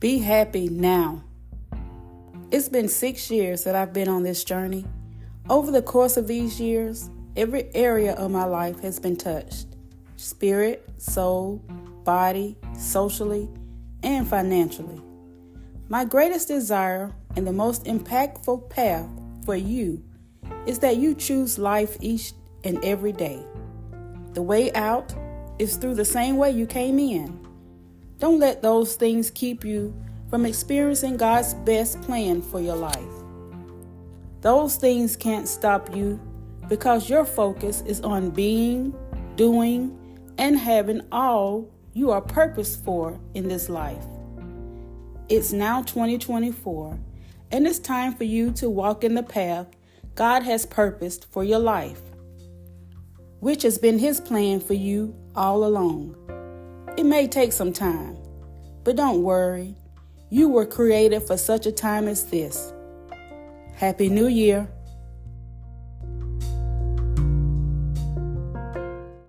Be happy now. It's been six years that I've been on this journey. Over the course of these years, every area of my life has been touched spirit, soul, body, socially, and financially. My greatest desire and the most impactful path for you is that you choose life each and every day. The way out is through the same way you came in. Don't let those things keep you from experiencing God's best plan for your life. Those things can't stop you because your focus is on being, doing, and having all you are purposed for in this life. It's now 2024, and it's time for you to walk in the path God has purposed for your life, which has been His plan for you all along. It may take some time, but don't worry. You were created for such a time as this. Happy New Year!